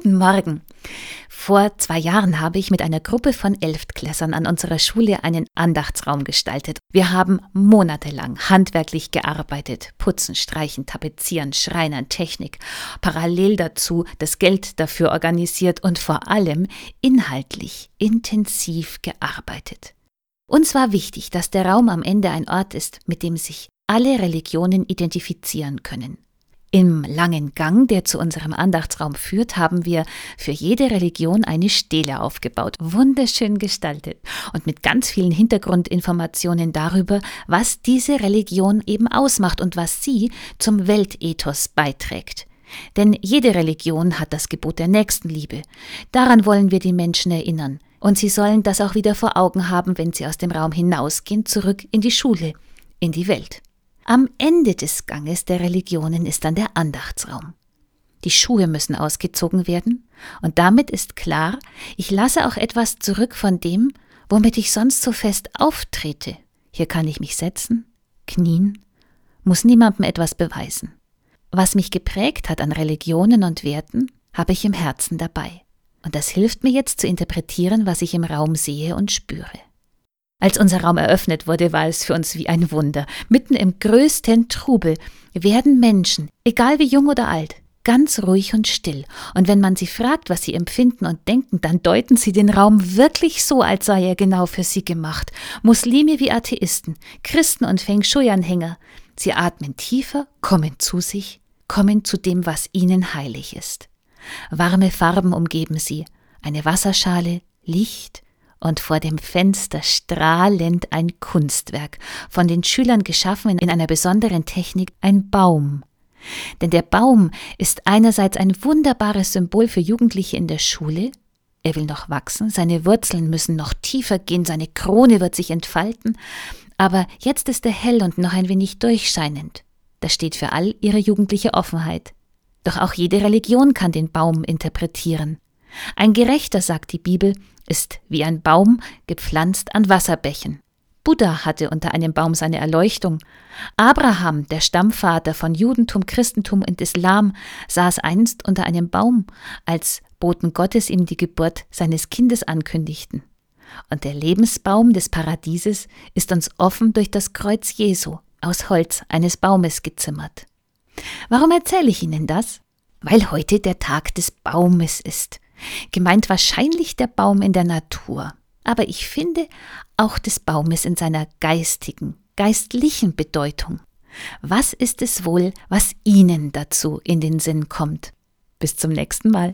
Guten Morgen. Vor zwei Jahren habe ich mit einer Gruppe von Elftklässern an unserer Schule einen Andachtsraum gestaltet. Wir haben monatelang handwerklich gearbeitet, putzen, streichen, tapezieren, schreinern, Technik, parallel dazu das Geld dafür organisiert und vor allem inhaltlich intensiv gearbeitet. Uns war wichtig, dass der Raum am Ende ein Ort ist, mit dem sich alle Religionen identifizieren können. Im langen Gang, der zu unserem Andachtsraum führt, haben wir für jede Religion eine Stele aufgebaut, wunderschön gestaltet und mit ganz vielen Hintergrundinformationen darüber, was diese Religion eben ausmacht und was sie zum Weltethos beiträgt. Denn jede Religion hat das Gebot der Nächstenliebe. Daran wollen wir die Menschen erinnern. Und sie sollen das auch wieder vor Augen haben, wenn sie aus dem Raum hinausgehen, zurück in die Schule, in die Welt. Am Ende des Ganges der Religionen ist dann der Andachtsraum. Die Schuhe müssen ausgezogen werden, und damit ist klar, ich lasse auch etwas zurück von dem, womit ich sonst so fest auftrete. Hier kann ich mich setzen, knien, muss niemandem etwas beweisen. Was mich geprägt hat an Religionen und Werten, habe ich im Herzen dabei. Und das hilft mir jetzt zu interpretieren, was ich im Raum sehe und spüre. Als unser Raum eröffnet wurde, war es für uns wie ein Wunder. Mitten im größten Trubel werden Menschen, egal wie jung oder alt, ganz ruhig und still. Und wenn man sie fragt, was sie empfinden und denken, dann deuten sie den Raum wirklich so, als sei er genau für sie gemacht. Muslime wie Atheisten, Christen und Feng Shui-Anhänger. Sie atmen tiefer, kommen zu sich, kommen zu dem, was ihnen heilig ist. Warme Farben umgeben sie, eine Wasserschale, Licht, und vor dem Fenster strahlend ein Kunstwerk, von den Schülern geschaffen in einer besonderen Technik, ein Baum. Denn der Baum ist einerseits ein wunderbares Symbol für Jugendliche in der Schule, er will noch wachsen, seine Wurzeln müssen noch tiefer gehen, seine Krone wird sich entfalten, aber jetzt ist er hell und noch ein wenig durchscheinend. Das steht für all ihre jugendliche Offenheit. Doch auch jede Religion kann den Baum interpretieren. Ein Gerechter, sagt die Bibel, ist wie ein Baum gepflanzt an Wasserbächen. Buddha hatte unter einem Baum seine Erleuchtung. Abraham, der Stammvater von Judentum, Christentum und Islam, saß einst unter einem Baum, als Boten Gottes ihm die Geburt seines Kindes ankündigten. Und der Lebensbaum des Paradieses ist uns offen durch das Kreuz Jesu aus Holz eines Baumes gezimmert. Warum erzähle ich Ihnen das? Weil heute der Tag des Baumes ist. Gemeint wahrscheinlich der Baum in der Natur, aber ich finde auch des Baumes in seiner geistigen, geistlichen Bedeutung. Was ist es wohl, was Ihnen dazu in den Sinn kommt? Bis zum nächsten Mal.